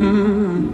음.